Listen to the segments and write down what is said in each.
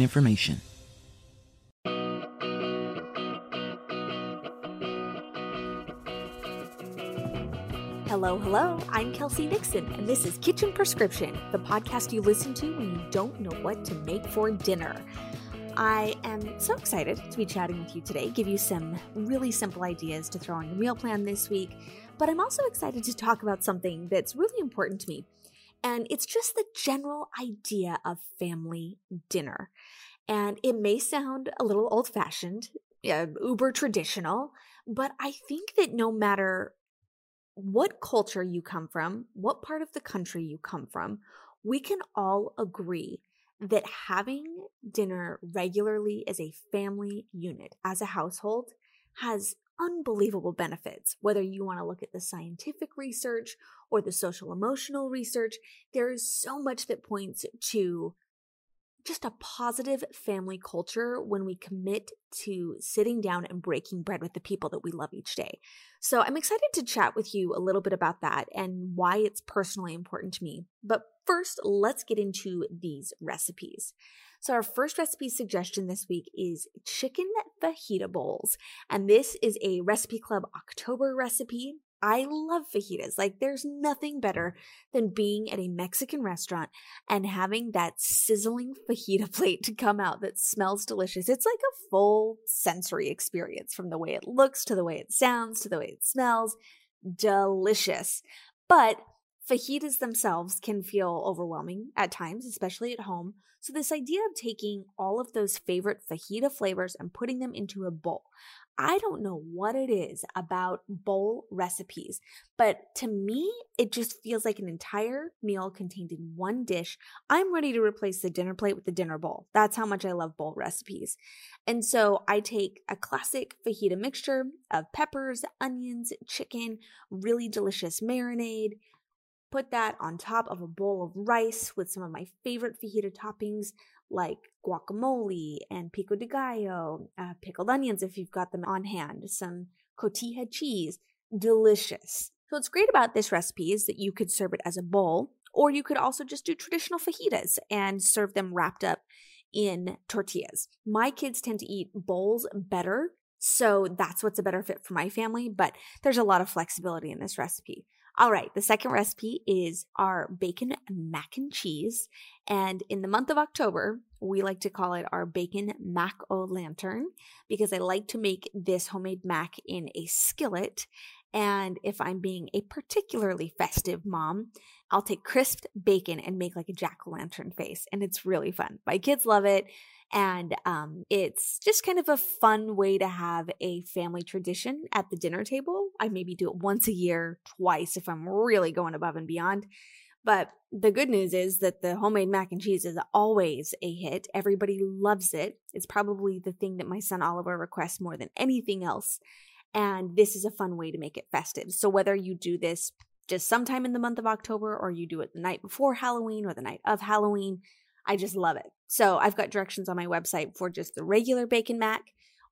information. Hello, hello. I'm Kelsey Nixon, and this is Kitchen Prescription, the podcast you listen to when you don't know what to make for dinner. I am so excited to be chatting with you today, give you some really simple ideas to throw on your meal plan this week, but I'm also excited to talk about something that's really important to me. And it's just the general idea of family dinner. And it may sound a little old fashioned, uh, uber traditional, but I think that no matter what culture you come from, what part of the country you come from, we can all agree that having dinner regularly as a family unit, as a household, has unbelievable benefits. Whether you want to look at the scientific research or the social emotional research, there is so much that points to just a positive family culture when we commit to sitting down and breaking bread with the people that we love each day. So I'm excited to chat with you a little bit about that and why it's personally important to me. But first, let's get into these recipes. So, our first recipe suggestion this week is chicken fajita bowls. And this is a Recipe Club October recipe. I love fajitas. Like, there's nothing better than being at a Mexican restaurant and having that sizzling fajita plate to come out that smells delicious. It's like a full sensory experience from the way it looks to the way it sounds to the way it smells. Delicious. But fajitas themselves can feel overwhelming at times, especially at home. So, this idea of taking all of those favorite fajita flavors and putting them into a bowl, I don't know what it is about bowl recipes, but to me, it just feels like an entire meal contained in one dish. I'm ready to replace the dinner plate with the dinner bowl. That's how much I love bowl recipes. And so I take a classic fajita mixture of peppers, onions, chicken, really delicious marinade, put that on top of a bowl of rice with some of my favorite fajita toppings like guacamole and pico de gallo, uh, pickled onions if you've got them on hand, some cotija cheese. Delicious. So, what's great about this recipe is that you could serve it as a bowl, or you could also just do traditional fajitas and serve them wrapped up in tortillas. My kids tend to eat bowls better, so that's what's a better fit for my family, but there's a lot of flexibility in this recipe. All right, the second recipe is our bacon mac and cheese. And in the month of October, we like to call it our bacon mac o lantern because I like to make this homemade mac in a skillet. And if I'm being a particularly festive mom, I'll take crisped bacon and make like a jack o' lantern face. And it's really fun. My kids love it. And um, it's just kind of a fun way to have a family tradition at the dinner table. I maybe do it once a year, twice if I'm really going above and beyond. But the good news is that the homemade mac and cheese is always a hit. Everybody loves it. It's probably the thing that my son Oliver requests more than anything else. And this is a fun way to make it festive. So whether you do this just sometime in the month of October or you do it the night before Halloween or the night of Halloween, I just love it. So I've got directions on my website for just the regular bacon mac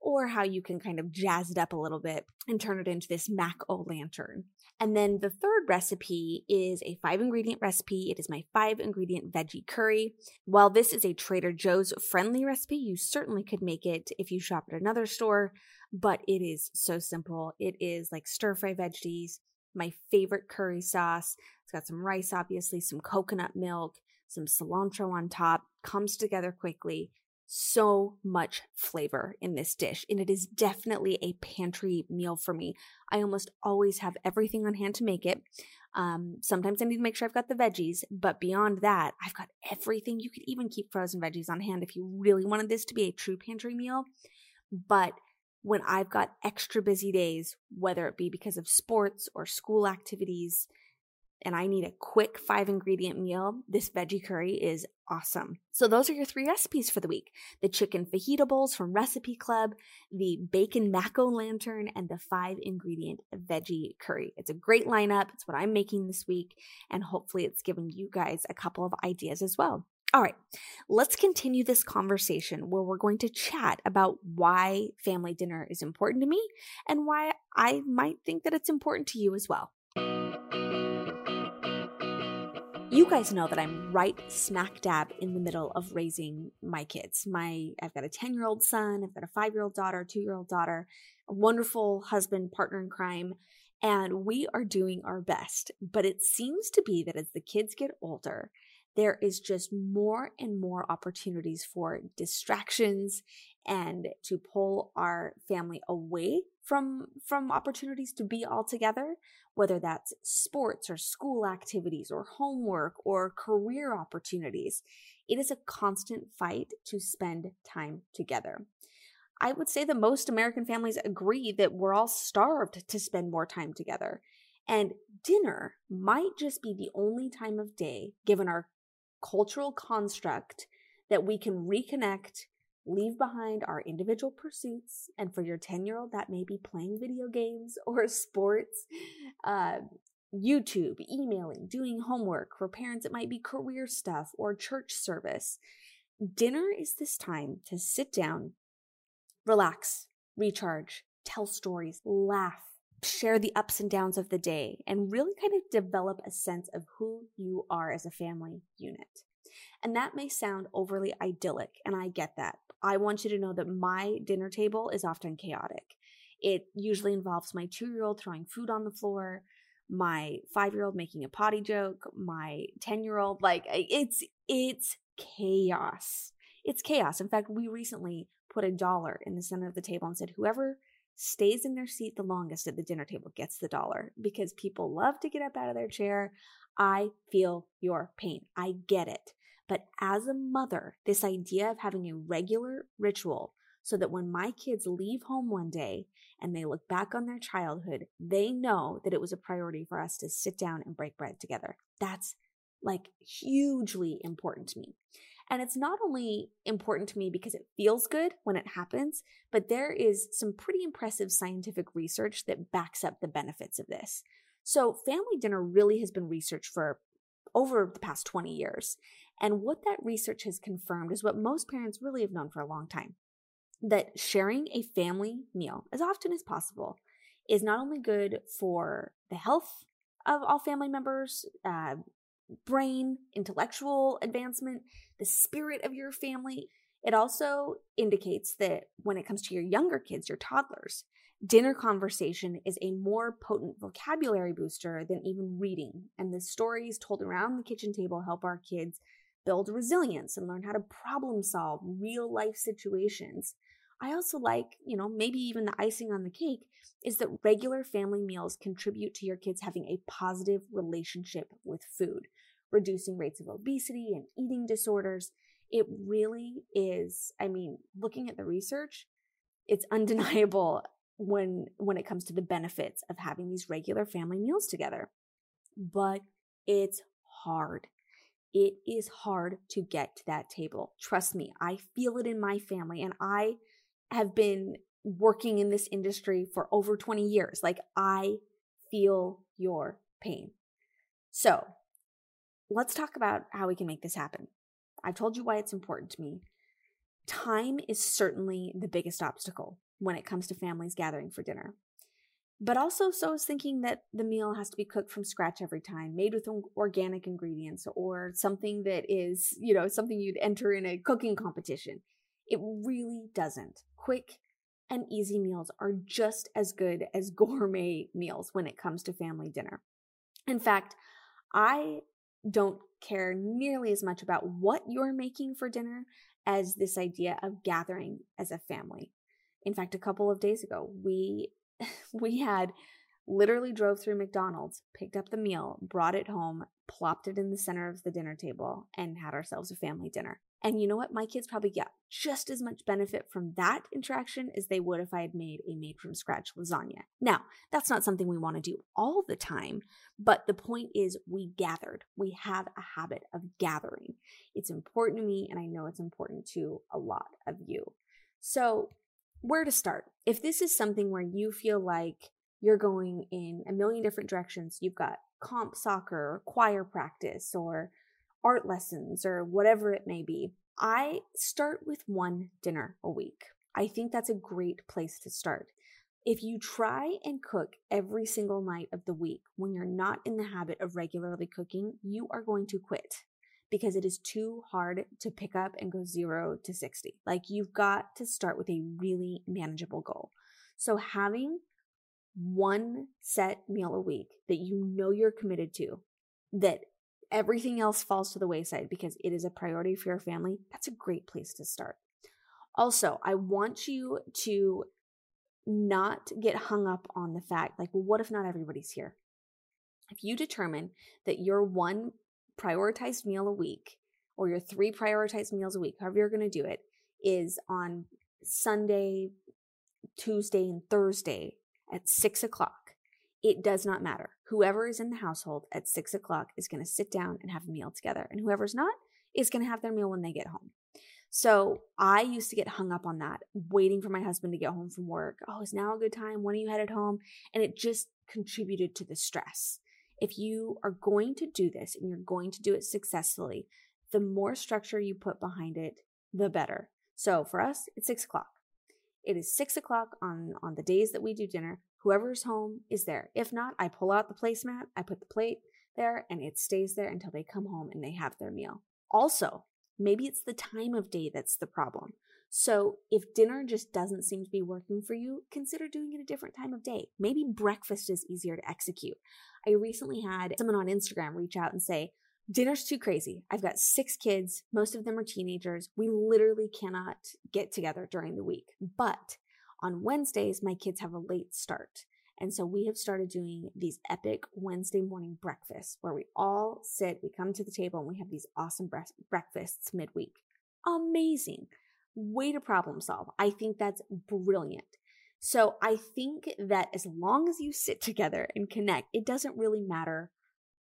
or how you can kind of jazz it up a little bit and turn it into this mac o lantern. And then the third recipe is a five ingredient recipe. It is my five ingredient veggie curry. While this is a Trader Joe's friendly recipe, you certainly could make it if you shop at another store, but it is so simple. It is like stir fry veggies, my favorite curry sauce. It's got some rice, obviously, some coconut milk, some cilantro on top, comes together quickly so much flavor in this dish, and it is definitely a pantry meal for me. I almost always have everything on hand to make it. Um, sometimes I need to make sure I've got the veggies, but beyond that, I've got everything. You could even keep frozen veggies on hand if you really wanted this to be a true pantry meal. But when I've got extra busy days, whether it be because of sports or school activities, and I need a quick five ingredient meal, this veggie curry is awesome. So, those are your three recipes for the week the chicken fajita bowls from Recipe Club, the bacon mac o lantern, and the five ingredient veggie curry. It's a great lineup. It's what I'm making this week, and hopefully, it's giving you guys a couple of ideas as well. All right, let's continue this conversation where we're going to chat about why family dinner is important to me and why I might think that it's important to you as well. You guys know that I'm right smack dab in the middle of raising my kids. My I've got a 10-year-old son, I've got a 5-year-old daughter, 2-year-old daughter, a wonderful husband, partner in crime, and we are doing our best. But it seems to be that as the kids get older, there is just more and more opportunities for distractions and to pull our family away from from opportunities to be all together whether that's sports or school activities or homework or career opportunities it is a constant fight to spend time together. I would say that most american families agree that we're all starved to spend more time together and dinner might just be the only time of day given our cultural construct that we can reconnect leave behind our individual pursuits. And for your 10 year old, that may be playing video games or sports, uh, YouTube, emailing, doing homework. For parents, it might be career stuff or church service. Dinner is this time to sit down, relax, recharge, tell stories, laugh, share the ups and downs of the day, and really kind of develop a sense of who you are as a family unit. And that may sound overly idyllic, and I get that. I want you to know that my dinner table is often chaotic. It usually involves my two year old throwing food on the floor, my five year old making a potty joke, my 10 year old, like it's, it's chaos. It's chaos. In fact, we recently put a dollar in the center of the table and said, whoever stays in their seat the longest at the dinner table gets the dollar because people love to get up out of their chair. I feel your pain. I get it. But as a mother, this idea of having a regular ritual so that when my kids leave home one day and they look back on their childhood, they know that it was a priority for us to sit down and break bread together. That's like hugely important to me. And it's not only important to me because it feels good when it happens, but there is some pretty impressive scientific research that backs up the benefits of this. So, family dinner really has been researched for over the past 20 years. And what that research has confirmed is what most parents really have known for a long time that sharing a family meal as often as possible is not only good for the health of all family members, uh, brain, intellectual advancement, the spirit of your family. It also indicates that when it comes to your younger kids, your toddlers, dinner conversation is a more potent vocabulary booster than even reading. And the stories told around the kitchen table help our kids build resilience and learn how to problem solve real life situations. I also like, you know, maybe even the icing on the cake is that regular family meals contribute to your kids having a positive relationship with food, reducing rates of obesity and eating disorders. It really is, I mean, looking at the research, it's undeniable when when it comes to the benefits of having these regular family meals together. But it's hard. It is hard to get to that table. Trust me, I feel it in my family and I have been working in this industry for over 20 years. Like I feel your pain. So, let's talk about how we can make this happen. I've told you why it's important to me. Time is certainly the biggest obstacle when it comes to families gathering for dinner. But also, so is thinking that the meal has to be cooked from scratch every time, made with organic ingredients, or something that is, you know, something you'd enter in a cooking competition. It really doesn't. Quick and easy meals are just as good as gourmet meals when it comes to family dinner. In fact, I don't care nearly as much about what you're making for dinner as this idea of gathering as a family. In fact, a couple of days ago, we we had literally drove through McDonald's, picked up the meal, brought it home, plopped it in the center of the dinner table, and had ourselves a family dinner. And you know what? My kids probably get just as much benefit from that interaction as they would if I had made a made from scratch lasagna. Now, that's not something we want to do all the time, but the point is we gathered. We have a habit of gathering. It's important to me, and I know it's important to a lot of you. So, where to start? If this is something where you feel like you're going in a million different directions, you've got comp soccer or choir practice or art lessons or whatever it may be, I start with one dinner a week. I think that's a great place to start. If you try and cook every single night of the week when you're not in the habit of regularly cooking, you are going to quit because it is too hard to pick up and go zero to 60. Like you've got to start with a really manageable goal. So having one set meal a week that you know you're committed to, that everything else falls to the wayside because it is a priority for your family, that's a great place to start. Also, I want you to not get hung up on the fact like, well, what if not everybody's here? If you determine that your one prioritized meal a week or your three prioritized meals a week, however you're going to do it, is on Sunday, Tuesday, and Thursday at six o'clock. It does not matter. Whoever is in the household at six o'clock is going to sit down and have a meal together, and whoever's not is going to have their meal when they get home. So I used to get hung up on that, waiting for my husband to get home from work. Oh, is now a good time? When are you headed home? And it just contributed to the stress. If you are going to do this and you're going to do it successfully, the more structure you put behind it, the better. So for us, it's six o'clock. It is six o'clock on, on the days that we do dinner. Whoever's home is there. If not, I pull out the placemat, I put the plate there, and it stays there until they come home and they have their meal. Also, maybe it's the time of day that's the problem. So, if dinner just doesn't seem to be working for you, consider doing it a different time of day. Maybe breakfast is easier to execute. I recently had someone on Instagram reach out and say, Dinner's too crazy. I've got six kids, most of them are teenagers. We literally cannot get together during the week. But on Wednesdays, my kids have a late start. And so we have started doing these epic Wednesday morning breakfasts where we all sit, we come to the table, and we have these awesome bre- breakfasts midweek. Amazing. Way to problem solve. I think that's brilliant. So I think that as long as you sit together and connect, it doesn't really matter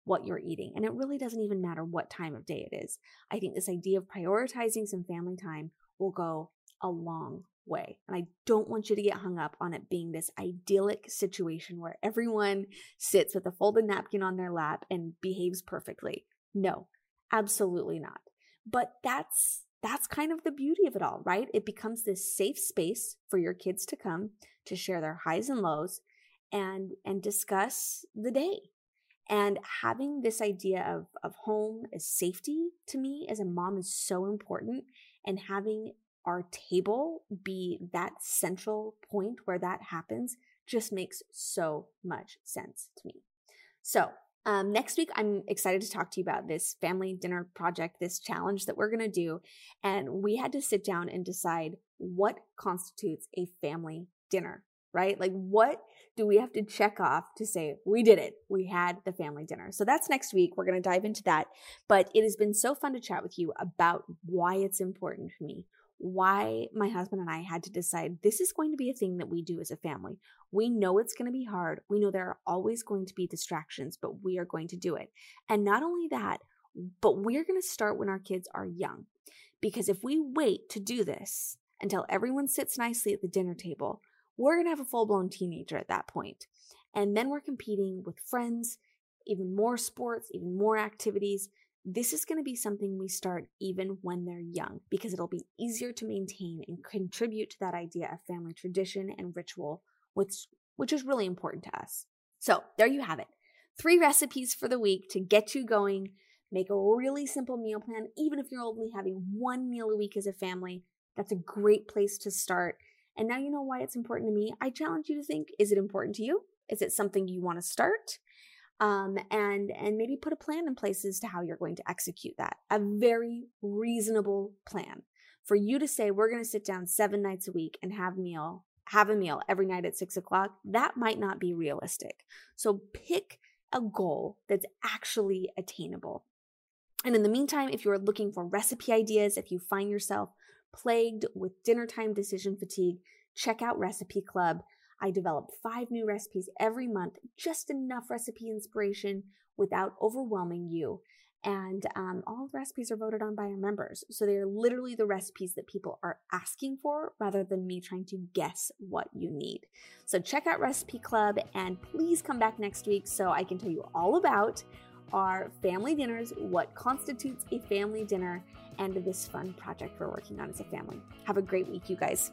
what you're eating. And it really doesn't even matter what time of day it is. I think this idea of prioritizing some family time will go a long way. And I don't want you to get hung up on it being this idyllic situation where everyone sits with a folded napkin on their lap and behaves perfectly. No, absolutely not. But that's that's kind of the beauty of it all, right? It becomes this safe space for your kids to come to share their highs and lows and and discuss the day. And having this idea of, of home as safety to me as a mom is so important. And having our table be that central point where that happens just makes so much sense to me. So, um, next week, I'm excited to talk to you about this family dinner project, this challenge that we're going to do. And we had to sit down and decide what constitutes a family dinner, right? Like, what do we have to check off to say we did it? We had the family dinner. So that's next week. We're going to dive into that. But it has been so fun to chat with you about why it's important for me, why my husband and I had to decide this is going to be a thing that we do as a family. We know it's going to be hard. We know there are always going to be distractions, but we are going to do it. And not only that, but we're going to start when our kids are young. Because if we wait to do this until everyone sits nicely at the dinner table, we're going to have a full blown teenager at that point. And then we're competing with friends, even more sports, even more activities this is going to be something we start even when they're young because it'll be easier to maintain and contribute to that idea of family tradition and ritual, which, which is really important to us. So, there you have it. Three recipes for the week to get you going. Make a really simple meal plan, even if you're only having one meal a week as a family. That's a great place to start. And now you know why it's important to me. I challenge you to think is it important to you? Is it something you want to start? Um, and and maybe put a plan in place as to how you're going to execute that. A very reasonable plan for you to say we're going to sit down seven nights a week and have meal have a meal every night at six o'clock. That might not be realistic. So pick a goal that's actually attainable. And in the meantime, if you're looking for recipe ideas, if you find yourself plagued with dinner time decision fatigue, check out Recipe Club. I develop five new recipes every month, just enough recipe inspiration without overwhelming you. And um, all the recipes are voted on by our members. So they're literally the recipes that people are asking for rather than me trying to guess what you need. So check out Recipe Club and please come back next week so I can tell you all about our family dinners, what constitutes a family dinner, and this fun project we're working on as a family. Have a great week, you guys.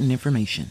important information.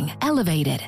elevated.